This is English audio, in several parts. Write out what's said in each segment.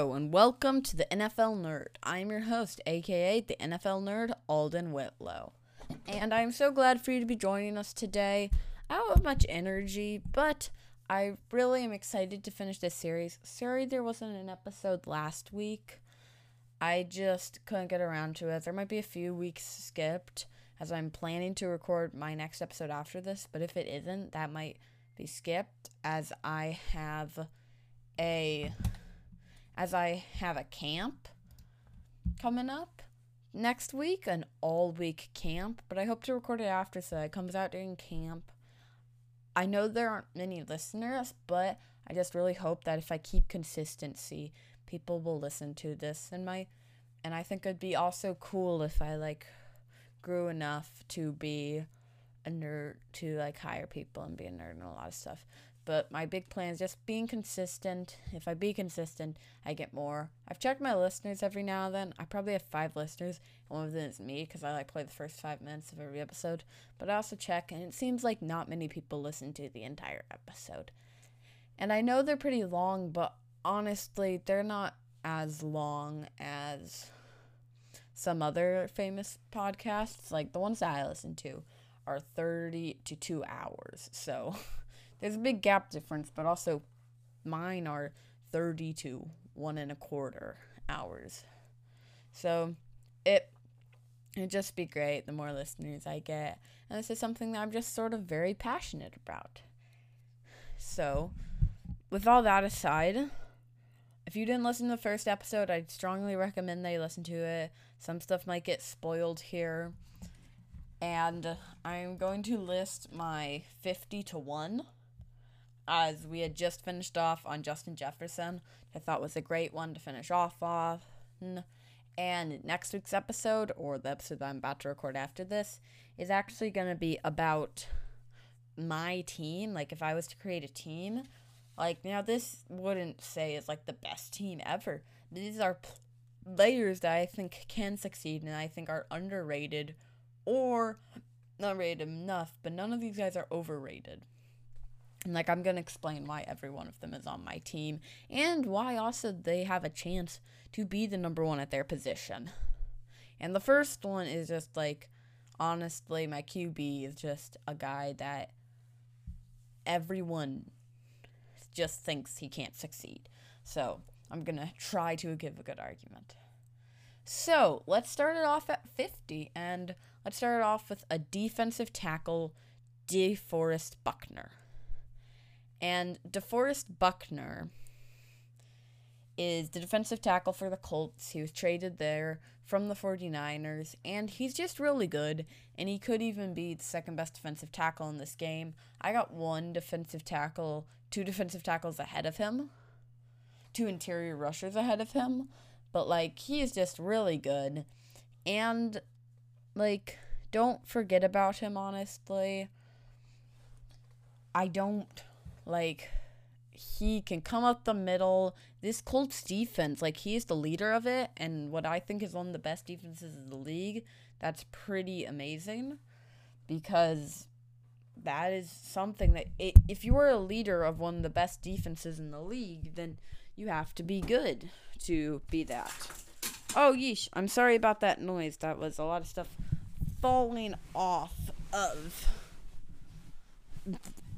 And welcome to the NFL Nerd. I'm your host, aka the NFL Nerd, Alden Whitlow. And I'm so glad for you to be joining us today. I don't have much energy, but I really am excited to finish this series. Sorry there wasn't an episode last week. I just couldn't get around to it. There might be a few weeks skipped as I'm planning to record my next episode after this, but if it isn't, that might be skipped as I have a as I have a camp coming up next week, an all week camp, but I hope to record it after so it comes out during camp. I know there aren't many listeners, but I just really hope that if I keep consistency, people will listen to this and my and I think it'd be also cool if I like grew enough to be a nerd to like hire people and be a nerd and a lot of stuff. But my big plan is just being consistent. If I be consistent, I get more. I've checked my listeners every now and then. I probably have five listeners. and One of them is me because I like play the first five minutes of every episode. But I also check, and it seems like not many people listen to the entire episode. And I know they're pretty long, but honestly, they're not as long as some other famous podcasts. Like the ones that I listen to are 30 to 2 hours. So there's a big gap difference, but also mine are 30 to one and a quarter hours. So it it'd just be great the more listeners I get. And this is something that I'm just sort of very passionate about. So, with all that aside, if you didn't listen to the first episode, I'd strongly recommend that you listen to it. Some stuff might get spoiled here. And I'm going to list my 50 to 1 as we had just finished off on Justin Jefferson. I thought was a great one to finish off on. And next week's episode, or the episode that I'm about to record after this, is actually going to be about my team. Like, if I was to create a team, like, now this wouldn't say is like the best team ever. These are players that I think can succeed and I think are underrated or not rated enough, but none of these guys are overrated. And like I'm gonna explain why every one of them is on my team and why also they have a chance to be the number one at their position. And the first one is just like honestly my QB is just a guy that everyone just thinks he can't succeed. So I'm gonna try to give a good argument. So let's start it off at 50 and let's start it off with a defensive tackle, DeForest Buckner. And DeForest Buckner is the defensive tackle for the Colts. He was traded there from the 49ers, and he's just really good, and he could even be the second best defensive tackle in this game. I got one defensive tackle, two defensive tackles ahead of him, two interior rushers ahead of him, but like he is just really good. And like don't forget about him honestly. I don't like he can come up the middle. This Colts defense, like he is the leader of it, and what I think is one of the best defenses in the league. That's pretty amazing, because that is something that it, if you are a leader of one of the best defenses in the league, then you have to be good to be that. Oh yeesh! I'm sorry about that noise. That was a lot of stuff falling off of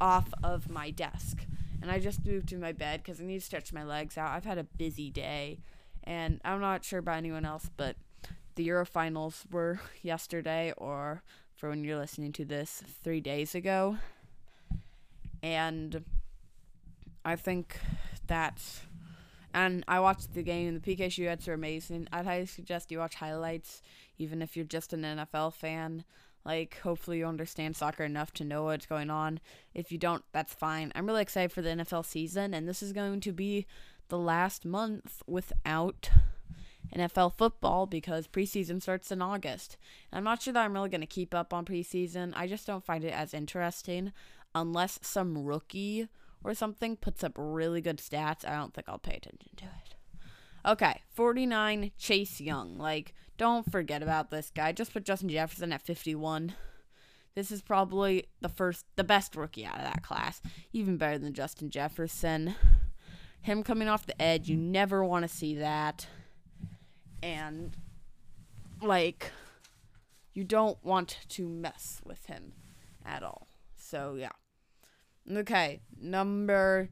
off of my desk and I just moved to my bed because I need to stretch my legs out. I've had a busy day, and I'm not sure about anyone else, but the Euro finals were yesterday, or for when you're listening to this, three days ago. And I think that. And I watched the game, and the PK shootouts are amazing. I'd highly suggest you watch highlights, even if you're just an NFL fan. Like, hopefully, you understand soccer enough to know what's going on. If you don't, that's fine. I'm really excited for the NFL season, and this is going to be the last month without NFL football because preseason starts in August. And I'm not sure that I'm really going to keep up on preseason. I just don't find it as interesting unless some rookie or something puts up really good stats. I don't think I'll pay attention to it. Okay, 49, Chase Young. Like, don't forget about this guy. Just put Justin Jefferson at 51. This is probably the first, the best rookie out of that class. Even better than Justin Jefferson. him coming off the edge. You never want to see that. And, like, you don't want to mess with him at all. So, yeah. Okay, number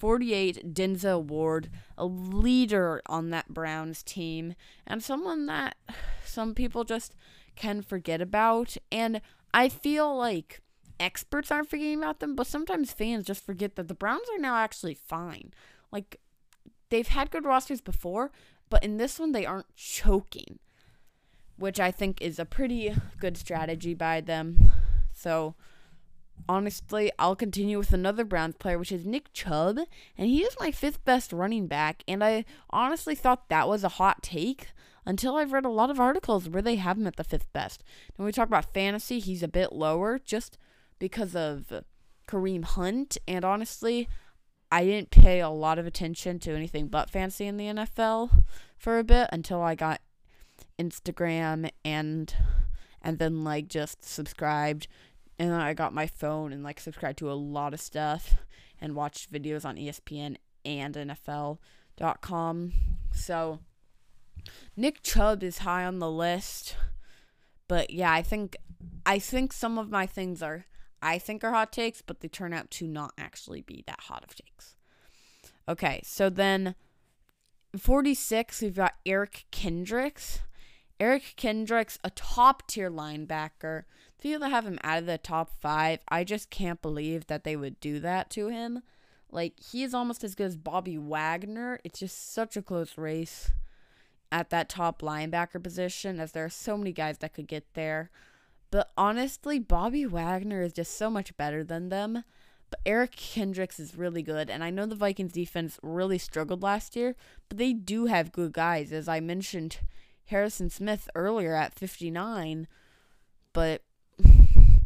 48, Denzel Ward, a leader on that Browns team, and someone that some people just can forget about. And I feel like experts aren't forgetting about them, but sometimes fans just forget that the Browns are now actually fine. Like, they've had good rosters before, but in this one, they aren't choking, which I think is a pretty good strategy by them. So, honestly, I'll continue with another Browns player, which is Nick Chubb, and he is my fifth best running back. And I honestly thought that was a hot take until I've read a lot of articles where they have him at the fifth best. When we talk about fantasy, he's a bit lower just because of Kareem Hunt. And honestly, I didn't pay a lot of attention to anything but fantasy in the NFL for a bit until I got Instagram and and then like just subscribed and I got my phone and like subscribed to a lot of stuff and watched videos on ESPN and NFL.com. So Nick Chubb is high on the list. But yeah, I think I think some of my things are I think are hot takes, but they turn out to not actually be that hot of takes. Okay, so then 46, we've got Eric Kendricks. Eric Kendricks, a top tier linebacker. Feel to have him out of the top five. I just can't believe that they would do that to him. Like, he is almost as good as Bobby Wagner. It's just such a close race at that top linebacker position, as there are so many guys that could get there. But honestly, Bobby Wagner is just so much better than them. But Eric Kendricks is really good, and I know the Vikings defense really struggled last year, but they do have good guys. As I mentioned, Harrison Smith earlier at 59, but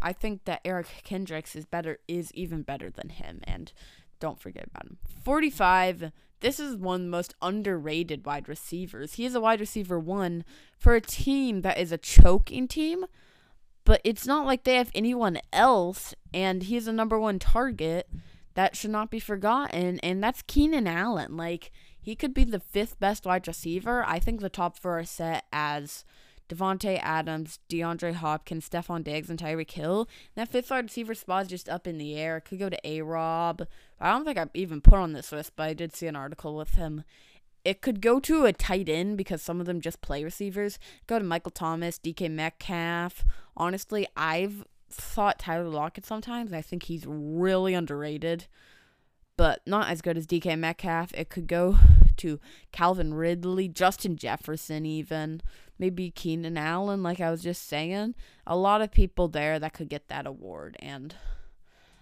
I think that Eric Kendricks is better is even better than him and don't forget about him. 45 this is one of the most underrated wide receivers. He is a wide receiver one for a team that is a choking team, but it's not like they have anyone else, and he's a number one target that should not be forgotten, and that's Keenan Allen. Like, he could be the fifth best wide receiver. I think the top four are set as Davante Adams, DeAndre Hopkins, Stefon Diggs, and Tyreek Hill. And that fifth wide receiver spot is just up in the air. It could go to A Rob. I don't think I even put on this list, but I did see an article with him. It could go to a tight end because some of them just play receivers. Go to Michael Thomas, DK Metcalf. Honestly, I've thought Tyler Lockett sometimes. I think he's really underrated but not as good as DK Metcalf. It could go to Calvin Ridley, Justin Jefferson, even maybe Keenan Allen, like I was just saying. A lot of people there that could get that award, and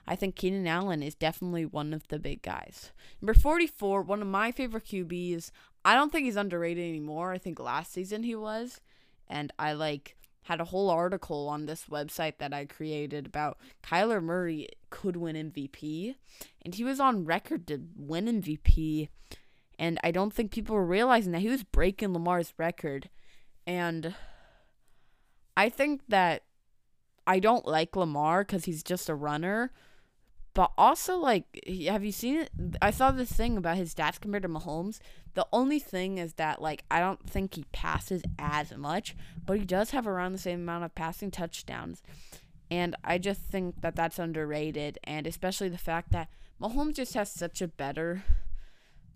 I think Keenan Allen is definitely one of the big guys. Number 44, one of my favorite QBs. I don't think he's underrated anymore. I think last season he was, and I like had a whole article on this website that I created about Kyler Murray could win MVP, and he was on record to win MVP. And I don't think people were realizing that he was breaking Lamar's record. And I think that I don't like Lamar because he's just a runner. But also, like, have you seen it? I saw this thing about his stats compared to Mahomes. The only thing is that, like, I don't think he passes as much, but he does have around the same amount of passing touchdowns. And I just think that that's underrated. And especially the fact that Mahomes just has such a better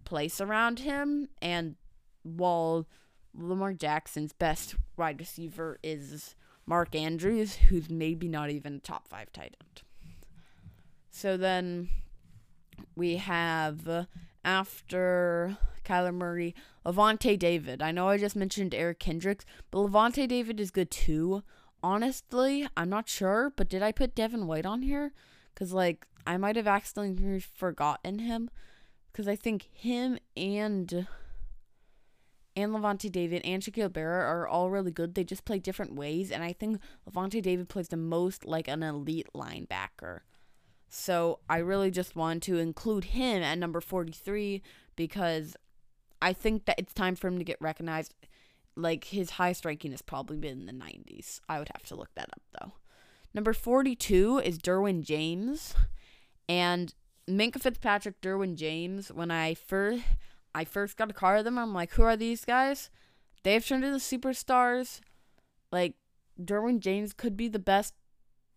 place around him. And while Lamar Jackson's best wide receiver is Mark Andrews, who's maybe not even a top five tight end. So then we have uh, after Kyler Murray, Lavonte David. I know I just mentioned Eric Kendricks, but Lavonte David is good too. Honestly, I'm not sure, but did I put Devin White on here? Because, like, I might have accidentally forgotten him. Because I think him and and Lavonte David and Shaquille Barrett are all really good. They just play different ways, and I think Lavonte David plays the most like an elite linebacker. So I really just want to include him at number 43 because I think that it's time for him to get recognized. Like his highest ranking has probably been in the 90s. I would have to look that up though. Number 42 is Derwin James. And Minkah Fitzpatrick, Derwin James. When I first I first got a car of them, I'm like, who are these guys? They've turned into superstars. Like Derwin James could be the best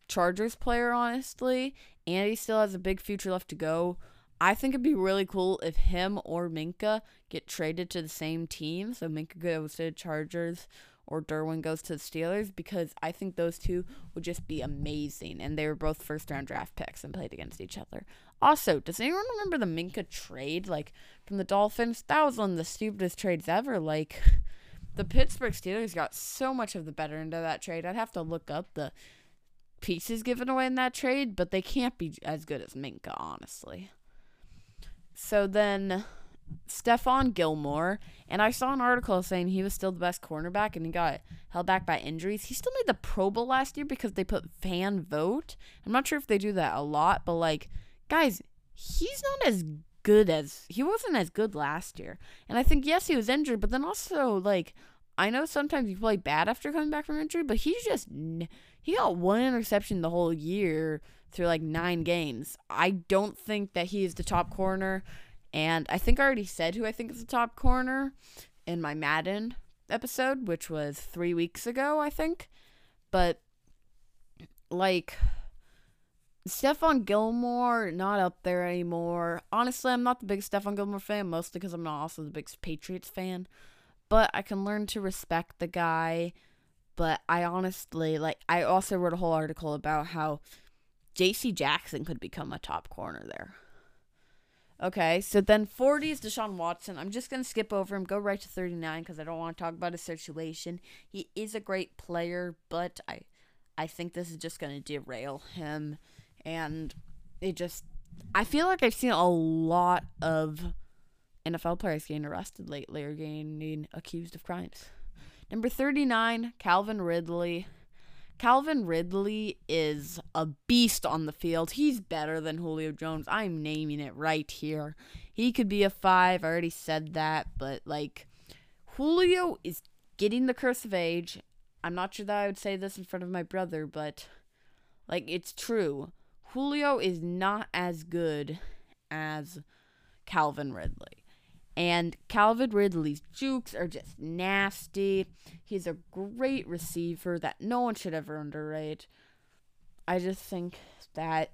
Chargers player, honestly, and he still has a big future left to go. I think it'd be really cool if him or Minkah get traded to the same team. So Minkah goes to the Chargers or Derwin goes to the Steelers because I think those two would just be amazing. And they were both first round draft picks and played against each other. Also, does anyone remember the Minkah trade like from the Dolphins? That was one of the stupidest trades ever. Like the Pittsburgh Steelers got so much of the better end of that trade. I'd have to look up the pieces given away in that trade, but they can't be as good as Minkah, honestly. So then Stephon Gilmore, and I saw an article saying he was still the best cornerback and he got held back by injuries. He still made the Pro Bowl last year because they put fan vote. I'm not sure if they do that a lot, but like, guys, he's not as good as he wasn't as good last year. And I think yes, he was injured, but then also like I know sometimes you play bad after coming back from injury, but he's just he got one interception the whole year through like nine games. I don't think that he is the top corner, and I think I already said who I think is the top corner in my Madden episode, which was three weeks ago, I think. But like Stephon Gilmore, not up there anymore. Honestly, I'm not the biggest Stephon Gilmore fan, mostly because I'm not also the biggest Patriots fan. But I can learn to respect the guy. But I honestly, like, I also wrote a whole article about how JC Jackson could become a top corner there. Okay, so then 40 is Deshaun Watson. I'm just going to skip over him, go right to 39 because I don't want to talk about his situation. He is a great player, but I I think this is just going to derail him and it just I feel like I've seen a lot of NFL players getting arrested lately or getting accused of crimes. Number 39, Calvin Ridley. Calvin Ridley is a beast on the field. He's better than Julio Jones. I'm naming it right here. He could be a five. I already said that, but like Julio is getting the curse of age. I'm not sure that I would say this in front of my brother, but like it's true. Julio is not as good as Calvin Ridley. And Calvin Ridley's jukes are just nasty. He's a great receiver that no one should ever underrate. I just think that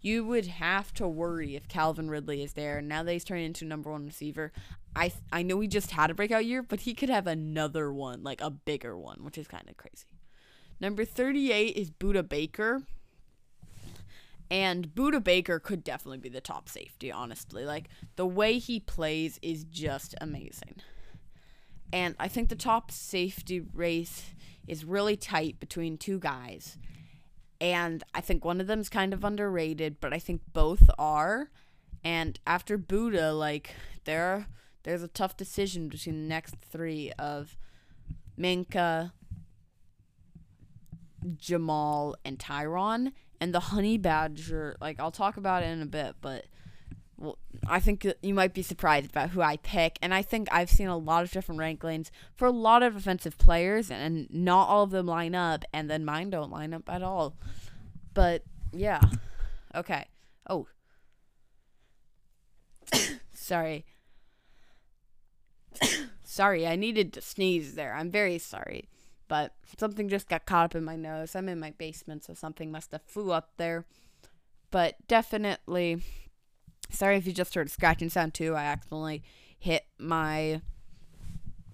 you would have to worry if Calvin Ridley is there. Now that he's turning into number one receiver, I I know he just had a breakout year, but he could have another one, like a bigger one, which is kind of crazy. Number 38 is Budda Baker. And Budda Baker could definitely be the top safety, honestly. Like, the way he plays is just amazing. And I think the top safety race is really tight between two guys. And I think one of them is kind of underrated, but I think both are. And after Budda, like, there there's a tough decision between the next three of Minkah, Jamal, and Tyron and the honey badger like i'll talk about it in a bit but well, I think you might be surprised about who I pick, and I think I've seen a lot of different rank lanes for a lot of offensive players, and not all of them line up, and then mine don't line up at all. But yeah, okay. Oh, sorry, sorry. I needed to sneeze there. I'm very sorry but something just got caught up in my nose. I'm in my basement, so something must have flew up there. But definitely, sorry if you just heard a scratching sound too. I accidentally hit my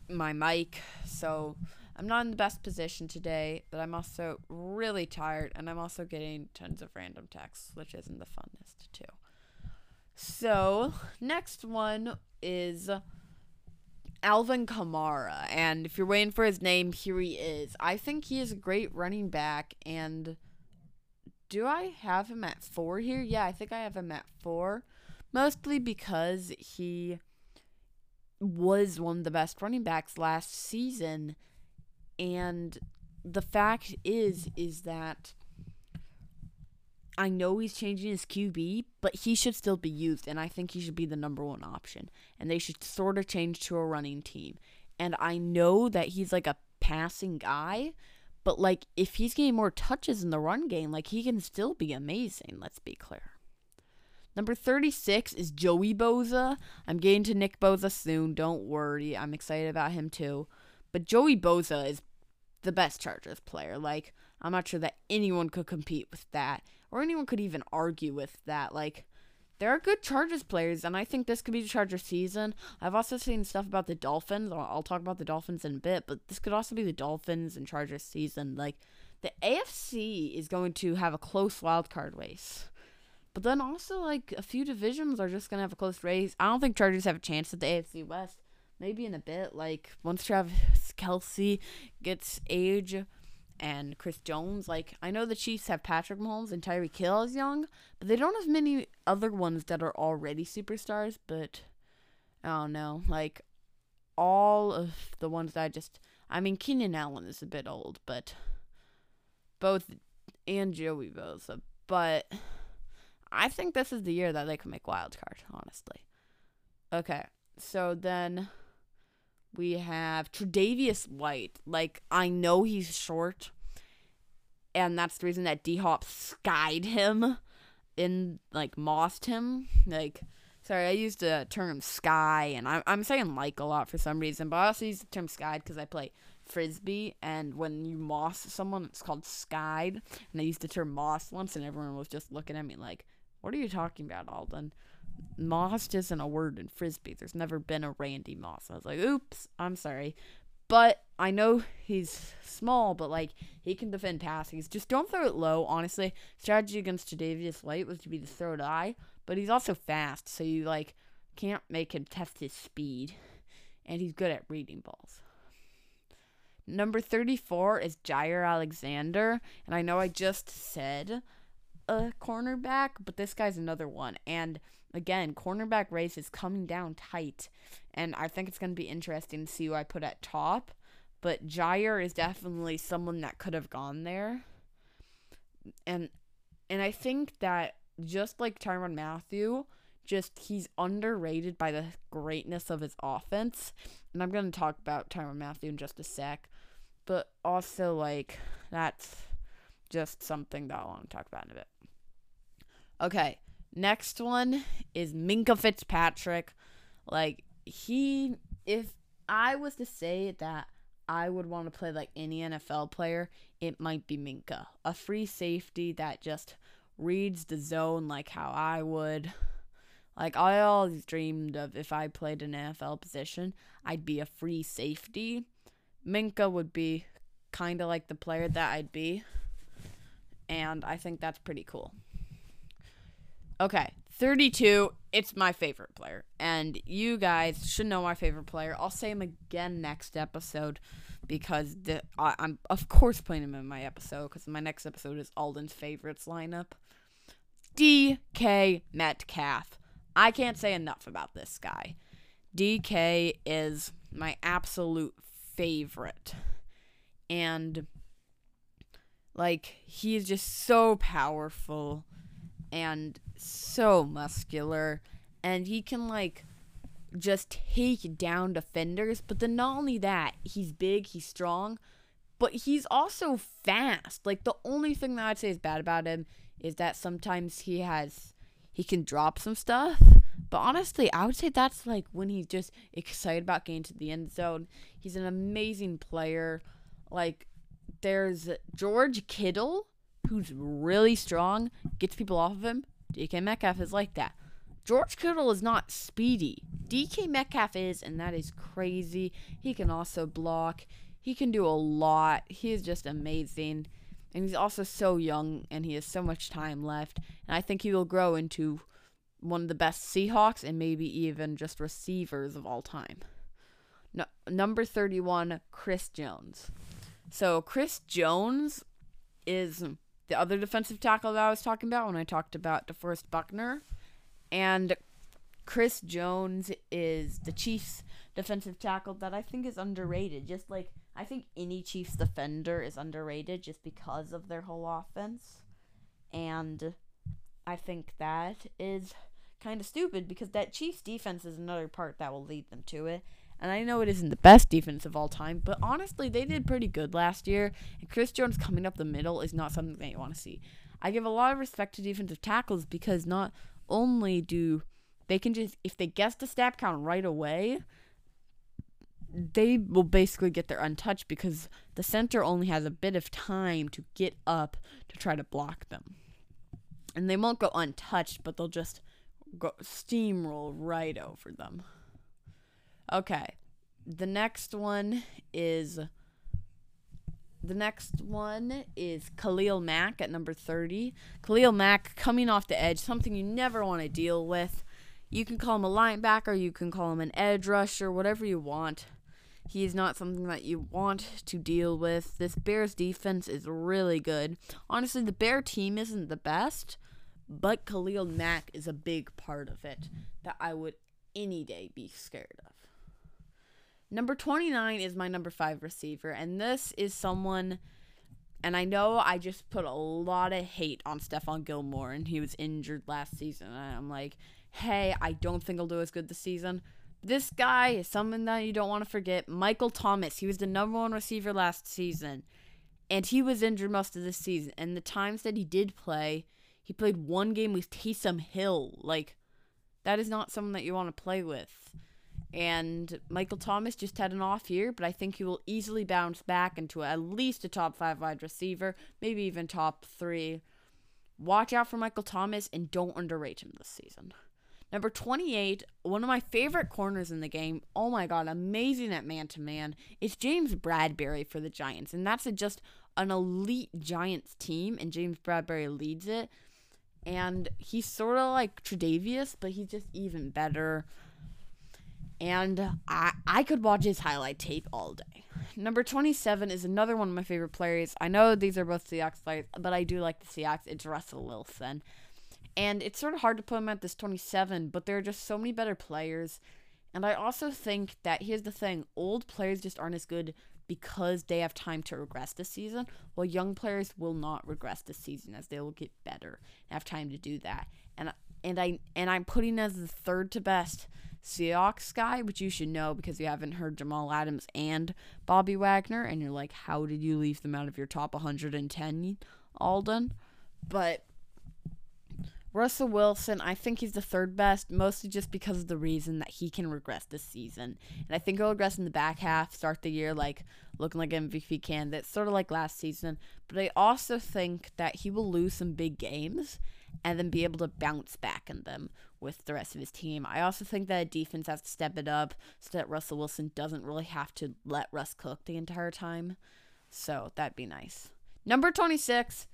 my mic, so I'm not in the best position today. But I'm also really tired, and I'm also getting tons of random texts, which isn't the funnest too. So next one is Alvin Kamara. And if you're waiting for his name, here he is. I think he is a great running back. And do I have him at four here? Yeah, I think I have him at four. Mostly because he was one of the best running backs last season. And the fact is, is that I know he's changing his QB, but he should still be used, and I think he should be the number one option. And they should sort of change to a running team. And I know that he's like a passing guy, but like if he's getting more touches in the run game, like he can still be amazing. Let's be clear. Number 36 is Joey Bosa. I'm getting to Nick Bosa soon. Don't worry. I'm excited about him too. But Joey Bosa is the best Chargers player. Like, I'm not sure that anyone could compete with that or anyone could even argue with that. Like, there are good Chargers players, and I think this could be the Chargers season. I've also seen stuff about the Dolphins. I'll talk about the Dolphins in a bit, but this could also be the Dolphins and Chargers season. Like, the AFC is going to have a close wild card race. But then also, like, a few divisions are just going to have a close race. I don't think Chargers have a chance at the AFC West. Maybe in a bit, like, once Travis Kelce gets age and Chris Jones. Like, I know the Chiefs have Patrick Mahomes and Tyreek Hill as young, but they don't have many other ones that are already superstars. But I don't know. Like, all of the ones that I just. I mean, Keenan Allen is a bit old, but both and Joey Bosa. But I think this is the year that they can make wild card, honestly. Okay, so then we have Tre'Davious White. Like, I know he's short, and that's the reason that D Hop skied him in, like, mossed him. Like, sorry, I used the term sky, and I'm, I'm saying like a lot for some reason, but I also use the term skied because I play frisbee, and when you moss someone, it's called skied. And I used the term moss once, and everyone was just looking at me like, what are you talking about, Alden? Moss isn't a word in frisbee. There's never been a Randy Moss. I was like, oops, I'm sorry. But I know he's small, but like he can defend passings. Just don't throw it low. Honestly, strategy against Tre'Davious White was to be throw it high, but he's also fast, so you like can't make him test his speed, and he's good at reading balls. Number 34 is Jaire Alexander, and I know I just said a cornerback, but this guy's another one. And again, cornerback race is coming down tight, and I think it's going to be interesting to see who I put at top. But Jaire is definitely someone that could have gone there, and and I think that just like Tyrann Mathieu, just he's underrated by the greatness of his offense. And I'm going to talk about Tyrann Mathieu in just a sec. But also, like, that's just something that I want to talk about in a bit. Okay, next one is Minkah Fitzpatrick. Like he, if I was to say that I would want to play like any NFL player, it might be Minkah. a free safety that just reads the zone like how I would. Like I always dreamed of if I played an NFL position, I'd be a free safety. Minkah would be kind of like the player that I'd be. And I think that's pretty cool. Okay, 32. It's my favorite player. And you guys should know my favorite player. I'll say him again next episode because the, I, am of course playing him in my episode because my next episode is Alden's favorites lineup. DK Metcalf. I can't say enough about this guy. DK is my absolute favorite. And like he is just so powerful and so muscular and he can like just take down defenders but then not only that he's big he's strong but he's also fast. Like the only thing that i'd say is bad about him is that sometimes he has he can drop some stuff but honestly i would say that's like when he's just excited about getting to the end zone. He's an amazing player. Like there's george kittle who's really strong, gets people off of him. DK Metcalf is like that. George Kittle is not speedy. DK Metcalf is, and that is crazy. He can also block. He can do a lot. He is just amazing. And he's also so young, and he has so much time left. And I think he will grow into one of the best Seahawks and maybe even just receivers of all time. No, number 31, Chris Jones. So, Chris Jones is the other defensive tackle that I was talking about when I talked about DeForest Buckner. And Chris Jones is the Chiefs defensive tackle that I think is underrated. Just like I think any Chiefs defender is underrated just because of their whole offense. And I think that is kind of stupid because that Chiefs defense is another part that will lead them to it. And I know it isn't the best defense of all time, but honestly, they did pretty good last year. And Chris Jones coming up the middle is not something that you want to see. I give a lot of respect to defensive tackles because not only do they can just if they guess the snap count right away, they will basically get their untouched because the center only has a bit of time to get up to try to block them. And they won't go untouched, but they'll just go steamroll right over them. Okay. The next one is the next one is Khalil Mack at number 30. Khalil Mack coming off the edge, something you never want to deal with. You can call him a linebacker, you can call him an edge rusher, whatever you want. He is not something that you want to deal with. This Bears defense is really good. Honestly, the Bear team isn't the best, but Khalil Mack is a big part of it that I would any day be scared of. Number 29 is my number 5 receiver, and this is someone and I know I just put a lot of hate on Stephon Gilmore and he was injured last season. And I'm like, hey, I don't think he'll do as good this season. This guy is someone that you don't want to forget. Michael Thomas. He was the number one receiver last season. And he was injured most of this season. And the times that he did play, he played one game with Taysom Hill. Like, that is not someone that you want to play with. And Michael Thomas just had an off year, but I think he will easily bounce back into at least a top five wide receiver, maybe even top three. Watch out for Michael Thomas and don't underrate him this season. Number 28, one of my favorite corners in the game. Oh my god, amazing at man to man. It's James Bradberry for the Giants. And that's a, just an elite Giants team, and James Bradberry leads it. And he's sort of like Tre'Davious, but he's just even better. And I, I could watch his highlight tape all day. Number 27 is another one of my favorite players. I know these are both Seahawks players, but I do like the Seahawks. It's Russell Wilson. And it's sort of hard to put him at this 27, but there are just so many better players. And I also think that here's the thing old players just aren't as good because they have time to regress this season, while young players will not regress this season as they will get better and have time to do that. And and I and I'm putting as the third to best Seahawks guy, which you should know because you haven't heard Jamal Adams and Bobby Wagner, and you're like, how did you leave them out of your top 110, Alden? But Russell Wilson, I think he's the third best, mostly just because of the reason that he can regress this season. And I think he'll regress in the back half, start the year like looking like MVP candidate, sort of like last season. But I also think that he will lose some big games and then be able to bounce back in them with the rest of his team. I also think that defense has to step it up so that Russell Wilson doesn't really have to let Russ cook the entire time. So that'd be nice. Number 26,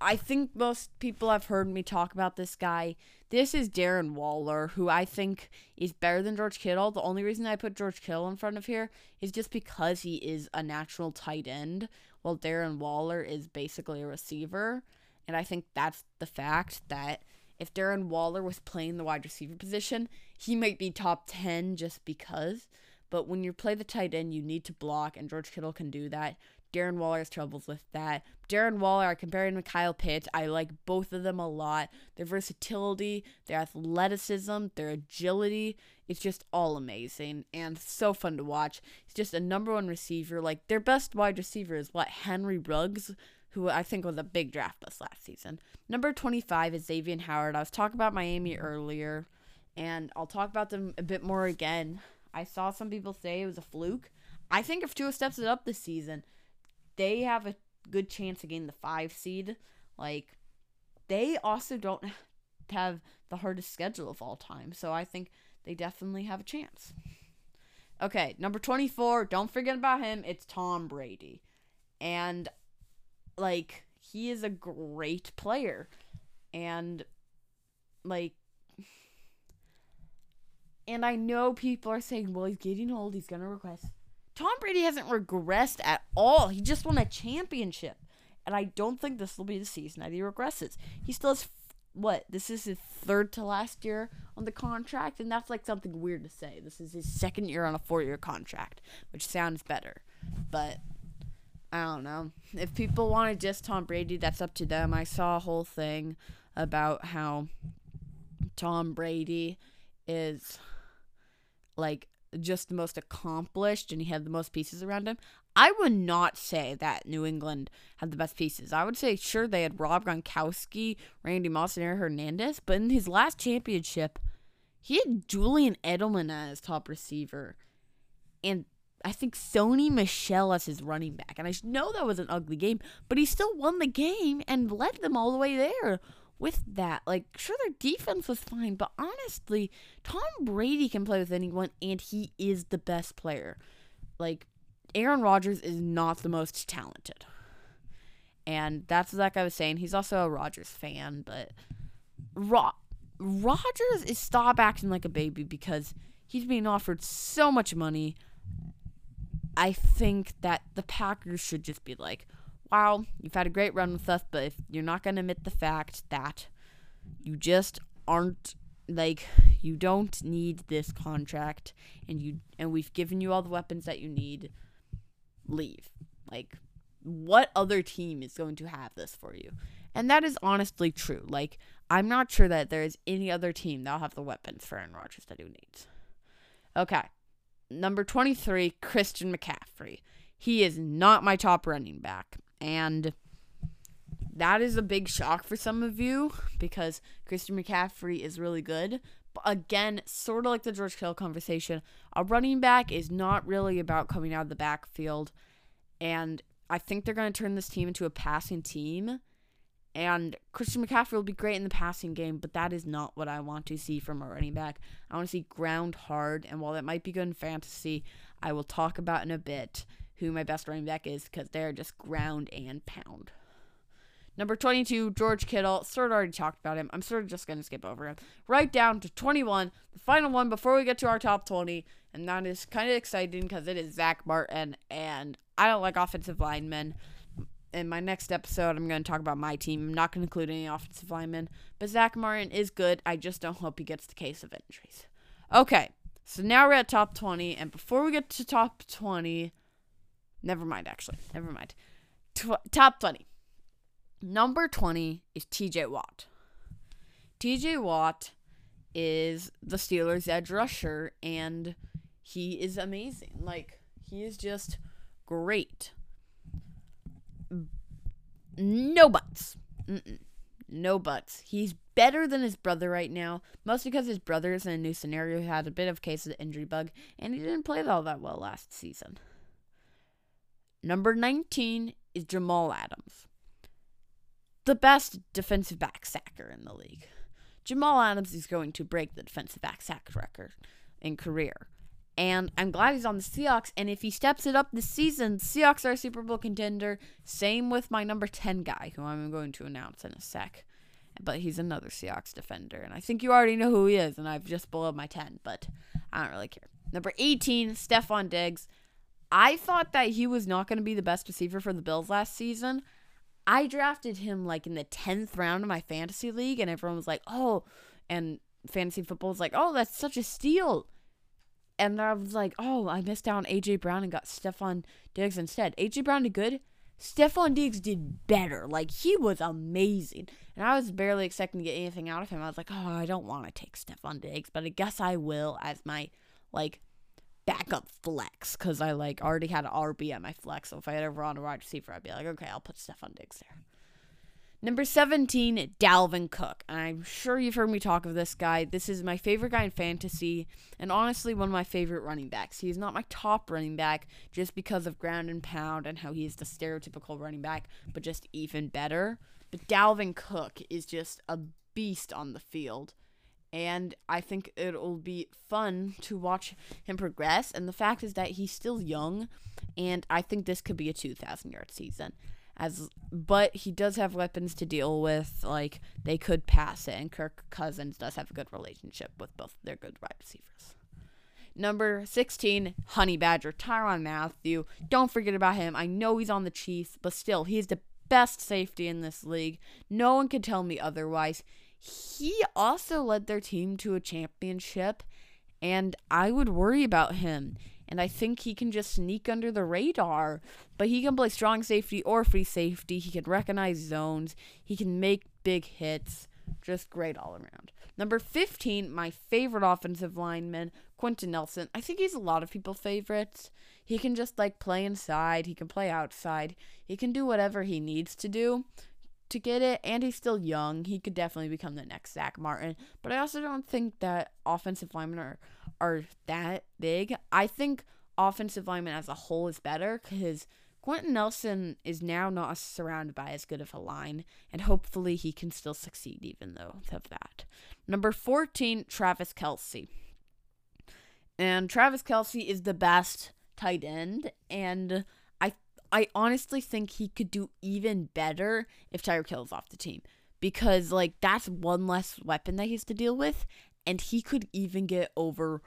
I think most people have heard me talk about this guy. This is Darren Waller, who I think is better than George Kittle. The only reason I put George Kittle in front of here is just because he is a natural tight end, while Darren Waller is basically a receiver. And I think that's the fact that if Darren Waller was playing the wide receiver position, he might be top 10 just because. But when you play the tight end, you need to block, and George Kittle can do that. Darren Waller has troubles with that. Darren Waller, I compare him to Kyle Pitts. I like both of them a lot. Their versatility, their athleticism, their agility, it's just all amazing and so fun to watch. He's just a number one receiver. Like their best wide receiver is what Henry Ruggs, who I think was a big draft bust last season. Number 25 is Xavier Howard. I was talking about Miami mm-hmm. earlier, and I'll talk about them a bit more again. I saw some people say it was a fluke. I think if Tua steps it up this season, they have a good chance of getting the five seed. Like, they also don't have the hardest schedule of all time. So I think they definitely have a chance. Okay, number 24, don't forget about him. It's Tom Brady. And, like, he is a great player. And, like, and I know people are saying, well, he's getting old. He's going to regress. Tom Brady hasn't regressed at all. He just won a championship. And I don't think this will be the season that he regresses. He still has, what? This is his third to last year on the contract. And that's like something weird to say. This is his second year on a four year contract, which sounds better. But I don't know. If people want to diss Tom Brady, that's up to them. I saw a whole thing about how Tom Brady is like just the most accomplished and he had the most pieces around him. I would not say that New England had the best pieces. I would say, sure, they had Rob Gronkowski, Randy Moss, and Aaron Hernandez, but in his last championship, he had Julian Edelman as top receiver. And I think Sony Michel as his running back. And I know that was an ugly game, but he still won the game and led them all the way there with that. Like, sure, their defense was fine, but honestly, Tom Brady can play with anyone, and he is the best player. Like, Aaron Rodgers is not the most talented. And that's what that guy was saying. He's also a Rodgers fan, but Ro- Rodgers is stop acting like a baby because he's being offered so much money. I think that the Packers should just be like, wow, you've had a great run with us, but if you're not going to admit the fact that you just aren't like you don't need this contract and you and we've given you all the weapons that you need leave. Like what other team is going to have this for you? And that is honestly true. Like i'm not sure that there is any other team that'll have the weapons for aaron rodgers that he needs. Okay number 23 christian mccaffrey he is not my top running back and that is a big shock for some of you because Christian McCaffrey is really good. But again, sort of like the George Kittle conversation, a running back is not really about coming out of the backfield. And I think they're going to turn this team into a passing team. And Christian McCaffrey will be great in the passing game, but that is not what I want to see from a running back. I want to see ground hard. And while that might be good in fantasy, I will talk about in a bit who my best running back is because they're just ground and pound. Number 22, George Kittle. Sort of already talked about him. I'm sort of just going to skip over him. Right down to 21, the final one before we get to our top 20. And that is kind of exciting because it is Zack Martin. And I don't like offensive linemen. In my next episode, I'm going to talk about my team. I'm not going to include any offensive linemen. But Zack Martin is good. I just don't hope he gets the case of injuries. Okay, so now we're at top 20. And before we get to top 20, Never mind, actually. Never mind. Tw- top 20. Number 20 is TJ Watt. TJ Watt is the Steelers' edge rusher, and he is amazing. Like, he is just great. No buts. Mm-mm. No buts. He's better than his brother right now, mostly because his brother is in a new scenario. He had a bit of case of the injury bug, and he didn't play all that well last season. Number 19 is Jamal Adams, the best defensive back sacker in the league. Jamal Adams is going to break the defensive back sack record in career. And I'm glad he's on the Seahawks. And if he steps it up this season, Seahawks are a Super Bowl contender. Same with my number 10 guy, who I'm going to announce in a sec. But he's another Seahawks defender. And I think you already know who he is. And I've just below my 10, but I don't really care. Number 18, Stefon Diggs. I thought that he was not going to be the best receiver for the Bills last season. I drafted him like in the 10th round of my fantasy league, and everyone was like, oh, and fantasy football was like, oh, that's such a steal. And I was like, oh, I missed out on AJ Brown and got Stefon Diggs instead. AJ Brown did good. Stefon Diggs did better. Like, he was amazing. And I was barely expecting to get anything out of him. I was like, oh, I don't want to take Stefon Diggs, but I guess I will as my, like, backup flex because I like already had an RB at my flex. So if I had ever on a wide receiver, I'd be like, okay, I'll put Stefon Diggs there. Number 17, Dalvin Cook. I'm sure you've heard me talk of this guy. This is my favorite guy in fantasy, and honestly, one of my favorite running backs. He's not my top running back just because of ground and pound and how he's the stereotypical running back, but just even better. But Dalvin Cook is just a beast on the field and I think it'll be fun to watch him progress. And the fact is that he's still young, and I think this could be a 2,000 yard season. As but he does have weapons to deal with, like they could pass it, and Kirk Cousins does have a good relationship with both their good wide receivers. Number 16, Honey Badger, Tyrann Mathieu. Don't forget about him. I know he's on the Chiefs, but still, he's the best safety in this league. No one can tell me otherwise he also led their team to a championship, and I would worry about him. And I think he can just sneak under the radar, but he can play strong safety or free safety. He can recognize zones. He can make big hits. Just great all around. Number 15, my favorite offensive lineman, Quenton Nelson. I think he's a lot of people's favorites. He can just like play inside, he can play outside, he can do whatever he needs to do to get it, and he's still young. He could definitely become the next Zack Martin. But I also don't think that offensive linemen are, are that big. I think offensive lineman as a whole is better because Quenton Nelson is now not surrounded by as good of a line, and hopefully he can still succeed even though of that. Number 14, Travis Kelce. And Travis Kelce is the best tight end, and I I honestly think he could do even better if Tyreek Hill is off the team. Because like that's one less weapon that he has to deal with, and he could even get over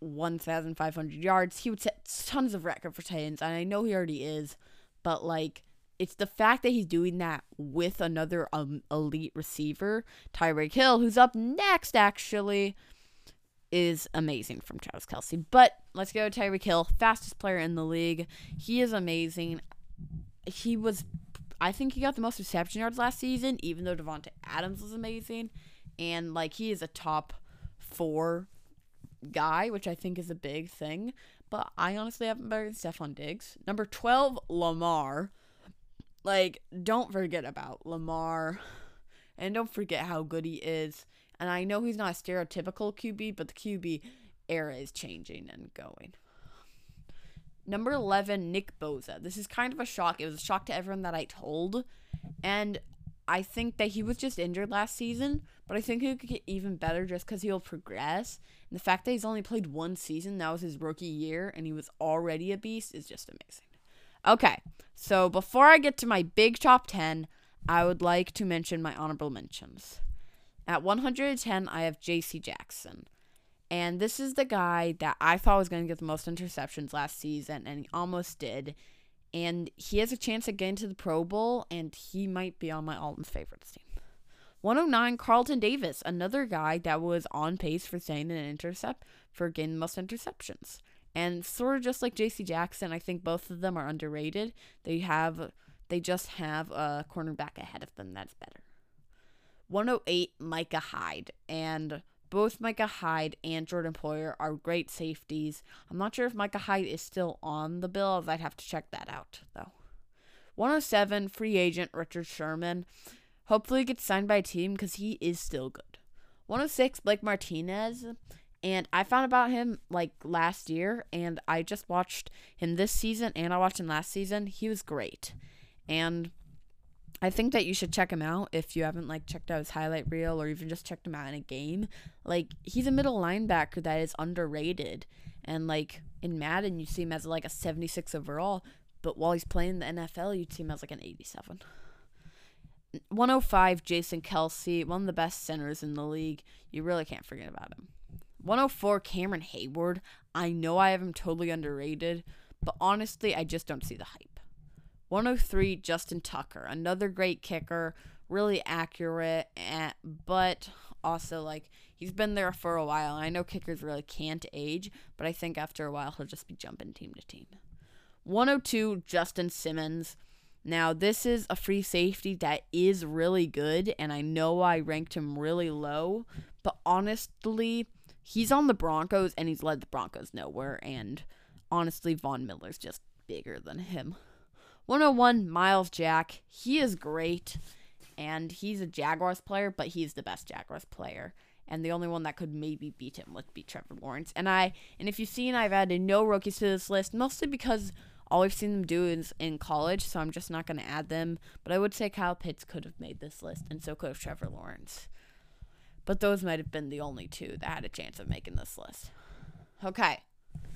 1,500 yards. He would set tons of record for Titans, and I know he already is, but like it's the fact that he's doing that with another um, elite receiver, Tyreek Hill, who's up next actually, is amazing from Travis Kelce. But let's go to Tyreek Hill, fastest player in the league. He is amazing. He was, I think he got the most reception yards last season, even though Davante Adams was amazing, and like he is a top four guy, which I think is a big thing. But I honestly haven't better than Stefon Diggs. Number 12, Lamar. Like, don't forget about Lamar. And don't forget how good he is. And I know he's not a stereotypical QB, but the QB era is changing and going. Number 11, Nick Bosa. This is kind of a shock. It was a shock to everyone that I told. And I think that he was just injured last season, but I think he could get even better just because he'll progress. And the fact that he's only played one season, that was his rookie year, and he was already a beast, is just amazing. Okay, so before I get to my big top 10, I would like to mention my honorable mentions. At 110, I have J.C. Jackson. And this is the guy that I thought was going to get the most interceptions last season, and he almost did and he has a chance at getting to the Pro Bowl, and he might be on my Alden's favorites team. 109, Carlton Davis, another guy that was on pace for staying an intercept for getting most interceptions. And sort of just like JC Jackson, I think both of them are underrated. They have they just have a cornerback ahead of them that's better. 108, Micah Hyde. And both Micah Hyde and Jordan Poyer are great safeties. I'm not sure if Micah Hyde is still on the Bills. I'd have to check that out, though. 107, free agent Richard Sherman. Hopefully, gets signed by a team because he is still good. 106, Blake Martinez. And I found about him like last year, and I just watched him this season, and I watched him last season. He was great. And I think that you should check him out if you haven't like checked out his highlight reel or even just checked him out in a game. Like he's a middle linebacker that is underrated. And like in Madden you see him as like a 76 overall, but while he's playing the NFL you'd see him as like an 87. 105 Jason Kelce, one of the best centers in the league. You really can't forget about him. 104 Cameron Heyward. I know I have him totally underrated, but honestly, I just don't see the hype. 103 Justin Tucker, another great kicker, really accurate, but also like he's been there for a while. I know kickers really can't age, but I think after a while he'll just be jumping team to team. 102 Justin Simmons. Now, this is a free safety that is really good, and I know I ranked him really low, but honestly, he's on the Broncos and he's led the Broncos nowhere. And honestly, Von Miller's just bigger than him. 101 Myles Jack. He is great and he's a Jaguars player, but he's the best Jaguars player. And the only one that could maybe beat him would be Trevor Lawrence. And I and if you've seen I've added no rookies to this list, mostly because all I've seen them do is in college, so I'm just not gonna add them. But I would say Kyle Pitts could have made this list, and so could have Trevor Lawrence. But those might have been the only two that had a chance of making this list. Okay.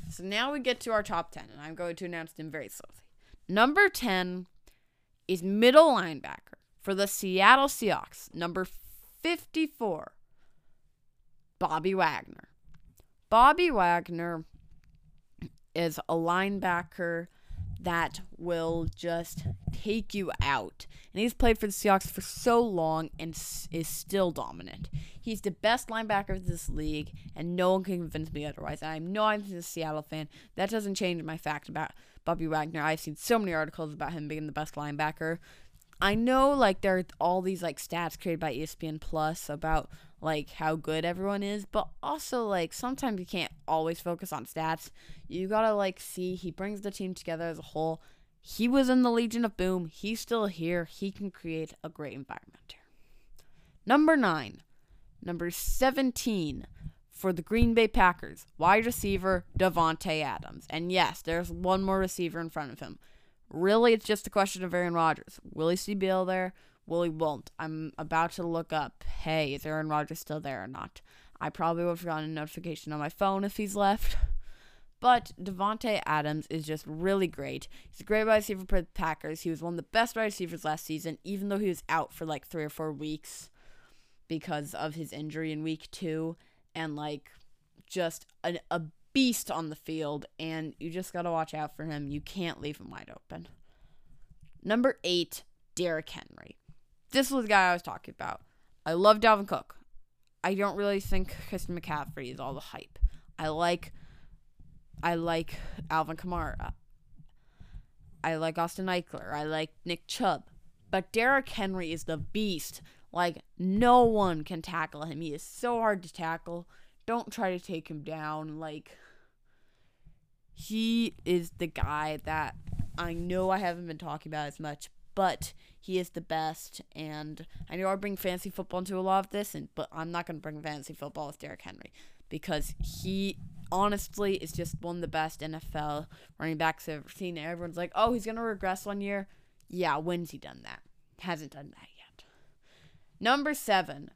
So now we get to our top ten, and I'm going to announce them very slowly. Number 10 is middle linebacker for the Seattle Seahawks. Number 54, Bobby Wagner. Bobby Wagner is a linebacker that will just take you out. And he's played for the Seahawks for so long and is still dominant. He's the best linebacker of this league, and no one can convince me otherwise. I know I'm a Seattle fan. That doesn't change my fact about Bobby Wagner. I've seen so many articles about him being the best linebacker. I know like there are all these like stats created by ESPN Plus about like how good everyone is, but also like sometimes you can't always focus on stats. You gotta like see he brings the team together as a whole. He was in the Legion of Boom. He's still here. He can create a great environment here. Number nine, number 17 for the Green Bay Packers, wide receiver Davante Adams. And yes, there's one more receiver in front of him. Really, it's just a question of Aaron Rodgers. Will he see Bill there? Will he won't? I'm about to look up, hey, is Aaron Rodgers still there or not? I probably would have gotten a notification on my phone if he's left. But Davante Adams is just really great. He's a great wide receiver for the Packers. He was one of the best wide receivers last season, even though he was out for like three or four weeks because of his injury in week two. And like just a, a beast on the field. And you just got to watch out for him. You can't leave him wide open. Number eight, Derrick Henry. This was the guy I was talking about. I love Dalvin Cook. I don't really think Christian McCaffrey is all the hype. I like I like Alvin Kamara. I like Austin Ekeler. I like Nick Chubb. But Derrick Henry is the beast. Like, no one can tackle him. He is so hard to tackle. Don't try to take him down. Like, he is the guy that I know I haven't been talking about as much, but he is the best. And I know I bring fantasy football into a lot of this, and but I'm not going to bring fantasy football with Derrick Henry because he honestly is just one of the best NFL running backs I've ever seen. Everyone's like, oh, he's going to regress one year. Yeah, when's he done that? Hasn't done that yet. Number seven.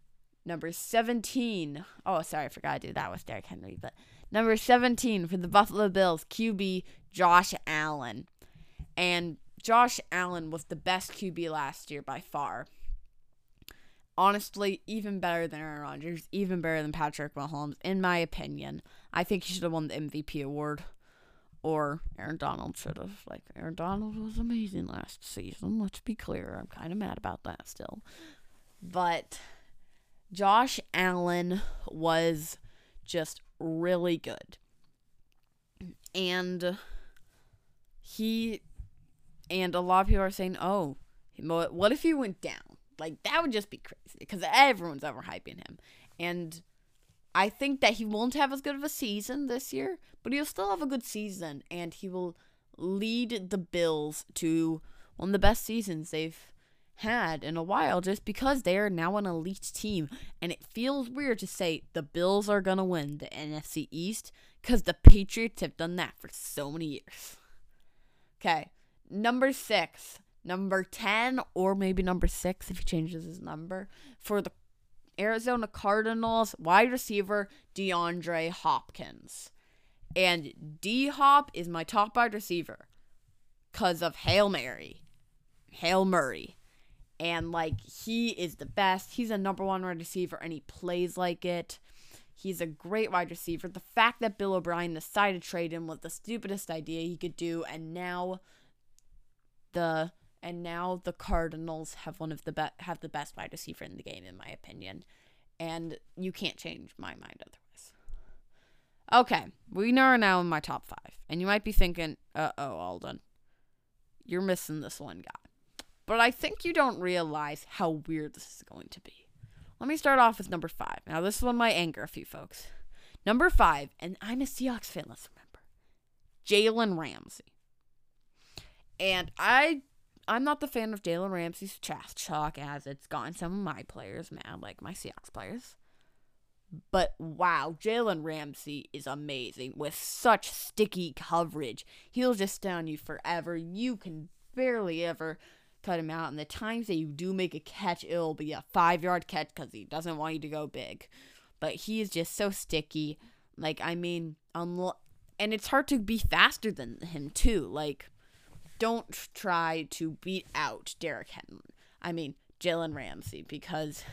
Number 17. Oh, sorry, I forgot to do that with Derrick Henry. But number 17 for the Buffalo Bills, QB Josh Allen. And Josh Allen was the best QB last year by far honestly even better than Aaron Rodgers, even better than Patrick Mahomes, in my opinion. I think he should have won the MVP award. Or Aaron Donald should have. Like, Aaron Donald was amazing last season. Let's be clear. I'm kind of mad about that still. But Josh Allen was just really good. And he. And a lot of people are saying, oh, what if he went down? Like that would just be crazy because everyone's overhyping him. And I think that he won't have as good of a season this year, but he'll still have a good season and he will lead the Bills to one of the best seasons they've had in a while just because they are now an elite team. And it feels weird to say the Bills are going to win the NFC East because the Patriots have done that for so many years. Okay, number six, number 10 or maybe number 6 if he changes his number for the Arizona Cardinals wide receiver DeAndre Hopkins. And D Hop is my top wide receiver because of Hail Mary. Hail Murray. And like he is the best. He's a number one wide receiver and he plays like it. He's a great wide receiver. The fact that Bill O'Brien decided to trade him was the stupidest idea he could do, and now the and now the Cardinals have one of the best have the best wide receiver in the game in my opinion, and you can't change my mind otherwise. Okay, we are now in my top five, and you might be thinking, "Uh oh, Alden, you're missing this one guy," but I think you don't realize how weird this is going to be. Let me start off with number five. Now this one might anger a few folks. Number five, and I'm a Seahawks fan. Let's remember, Jalen Ramsey. And I I'm not the fan of Jalen Ramsey's trash talk as it's gotten some of my players mad, like my Seahawks players. But wow, Jalen Ramsey is amazing with such sticky coverage. He'll just stay on you forever. You can barely ever cut him out. And the times that you do make a catch, it'll be a five yard catch because he doesn't want you to go big. But he is just so sticky. Like, I mean, um, unlo- and it's hard to be faster than him, too. Like, don't try to beat out Derrick Henry. I mean, Jalen Ramsey, because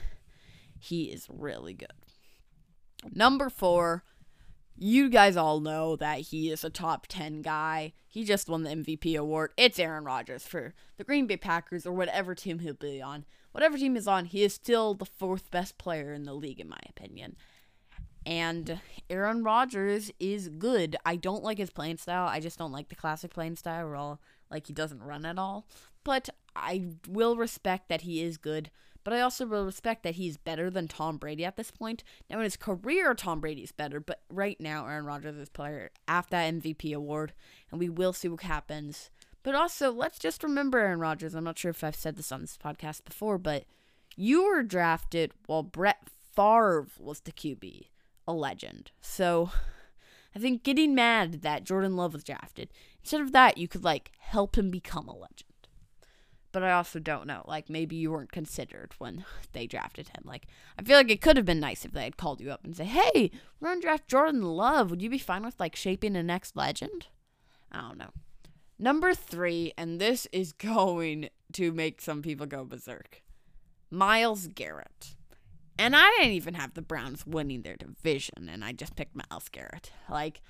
he is really good. Number four, you guys all know that he is a top 10 guy. He just won the MVP award. It's Aaron Rodgers for the Green Bay Packers or whatever team he'll be on. Whatever team is on, he is still the fourth best player in the league, in my opinion. And Aaron Rodgers is good. I don't like his playing style. I just don't like the classic playing style where all like he doesn't run at all. But I will respect that he is good. But I also respect that he's better than Tom Brady at this point. Now in his career, Tom Brady's better, but right now Aaron Rodgers is player after that MVP award, and we will see what happens. But also, let's just remember Aaron Rodgers. I'm not sure if I've said this on this podcast before, but you were drafted while Brett Favre was the QB, a legend. So I think getting mad that Jordan Love was drafted, instead of that, you could like help him become a legend. But I also don't know. Like maybe you weren't considered when they drafted him. Like I feel like it could have been nice if they had called you up and say, "Hey, we're gonna draft Jordan Love. Would you be fine with like shaping the next legend?" I don't know. Number three, and this is going to make some people go berserk. Myles Garrett. And I didn't even have the Browns winning their division, and I just picked Myles Garrett. Like,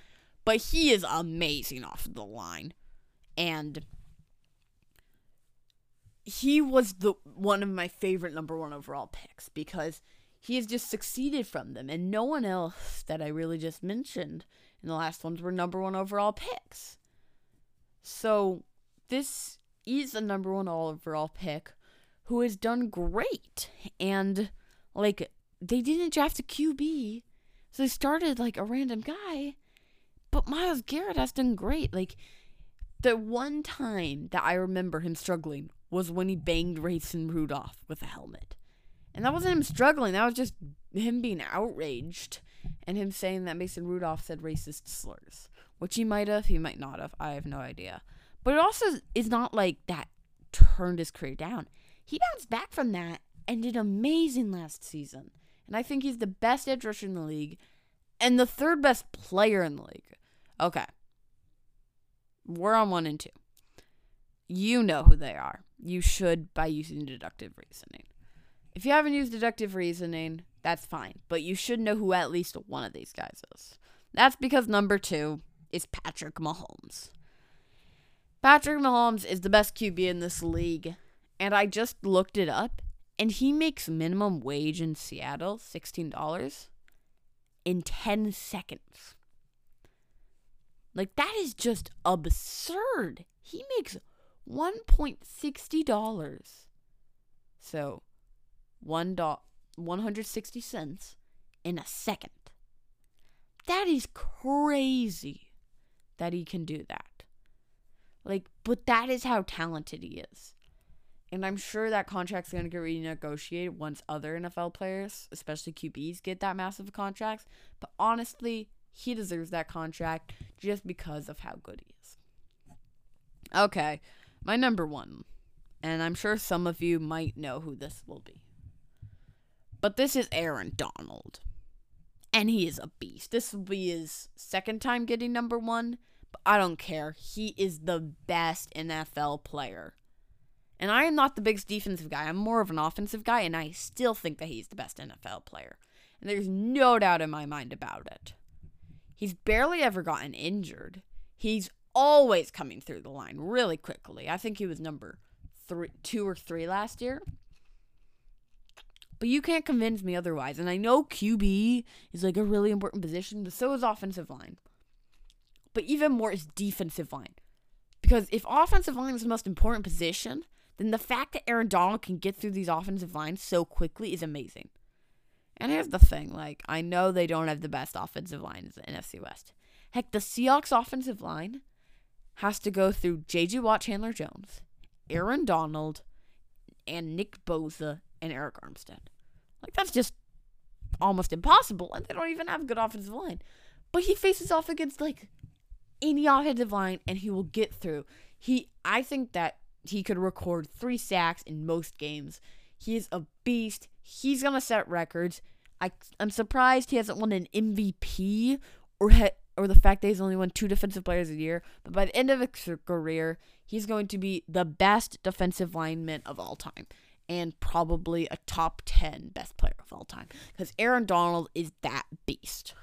but he is amazing off the line. And he was the one of my favorite number one overall picks because he has just succeeded from them, and no one else that I really just mentioned in the last ones were number one overall picks. So this is a number one overall pick who has done great. And like they didn't draft a QB. So they started like a random guy. But Myles Garrett has done great. Like the one time that I remember him struggling was when he banged Mason Rudolph with a helmet. And that wasn't him struggling, that was just him being outraged and him saying that Mason Rudolph said racist slurs. Which he might have, he might not have. I have no idea. But it also is not like that turned his career down. He bounced back from that and did amazing last season. And I think he's the best edge rusher in the league and the third best player in the league. Okay. We're on one and two. You know who they are. You should by using deductive reasoning. If you haven't used deductive reasoning, that's fine. But you should know who at least one of these guys is. That's because number two is Patrick Mahomes. Patrick Mahomes is the best QB in this league. And I just looked it up, and he makes minimum wage in Seattle, $16, in 10 seconds. Like, that is just absurd. He makes $1.60. So, one do- 160 cents in a second. That is crazy that he can do that. Like, but that is how talented he is. And I'm sure that contract's going to get renegotiated once other NFL players, especially QBs, get that massive contracts. But honestly, he deserves that contract just because of how good he is. Okay, my number one. And I'm sure some of you might know who this will be. But this is Aaron Donald. And he is a beast. This will be his second time getting number one. But I don't care. He is the best NFL player. And I am not the biggest defensive guy. I'm more of an offensive guy, and I still think that he's the best NFL player. And there's no doubt in my mind about it. He's barely ever gotten injured. He's always coming through the line really quickly. I think he was number three, two or three last year. But you can't convince me otherwise. And I know QB is like a really important position, but so is offensive line. But even more is defensive line. Because if offensive line is the most important position, then the fact that Aaron Donald can get through these offensive lines so quickly is amazing. And here's the thing like, I know they don't have the best offensive lines in the NFC West. Heck, the Seahawks offensive line has to go through J.J. Watt Chandler Jones, Aaron Donald, and Nick Bosa and Arik Armstead. Like, that's just almost impossible. And they don't even have good offensive line. But he faces off against, like, any offensive line and he will get through. He, I think that he could record three sacks in most games. He is a beast. He's gonna set records. I I'm surprised he hasn't won an MVP or ha- or the fact that he's only won two defensive players a year. But by the end of his career, he's going to be the best defensive lineman of all time and probably a top 10 best player of all time because Aaron Donald is that beast.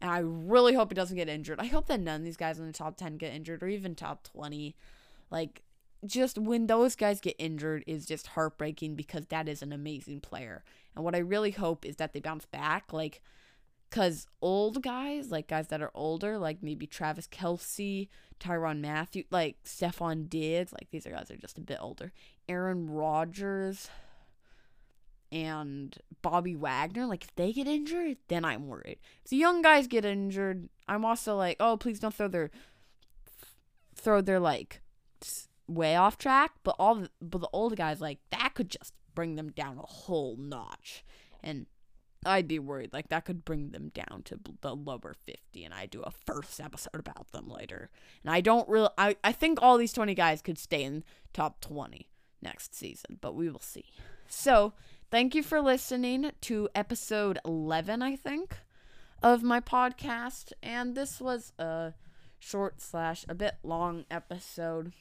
And I really hope he doesn't get injured. I hope that none of these guys in the top 10 get injured or even top 20. Like, just when those guys get injured is just heartbreaking because that is an amazing player. And what I really hope is that they bounce back. Like Because old guys, like guys that are older, like maybe Travis Kelce, Tyrann Mathieu, like Stefon Diggs, like these are guys that are just a bit older. Aaron Rodgers and Bobby Wagner, like if they get injured, then I'm worried. If the young guys get injured, I'm also like, oh, please don't throw their throw their like way off track. But all the, but the old guys, like that could just bring them down a whole notch, and I'd be worried. Like that could bring them down to the lower 50 and I do a first episode about them later. And I don't really I I think all these 20 guys could stay in top 20 next season, but we will see. So, thank you for listening to episode 11, I think, of my podcast, and this was a short slash a bit long episode.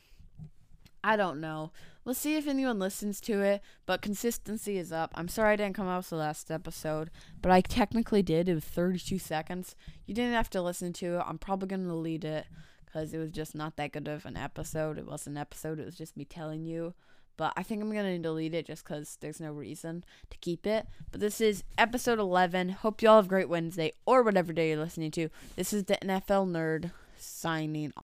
I don't know. We'll see if anyone listens to it, but consistency is up. I'm sorry I didn't come out with the last episode, but I technically did. It was 32 seconds. You didn't have to listen to it. I'm probably going to delete it because it was just not that good of an episode. It wasn't an episode, it was just me telling you. But I think I'm going to delete it just because there's no reason to keep it. But this is episode 11. Hope you all have a great Wednesday or whatever day you're listening to. This is the NFL Nerd signing off.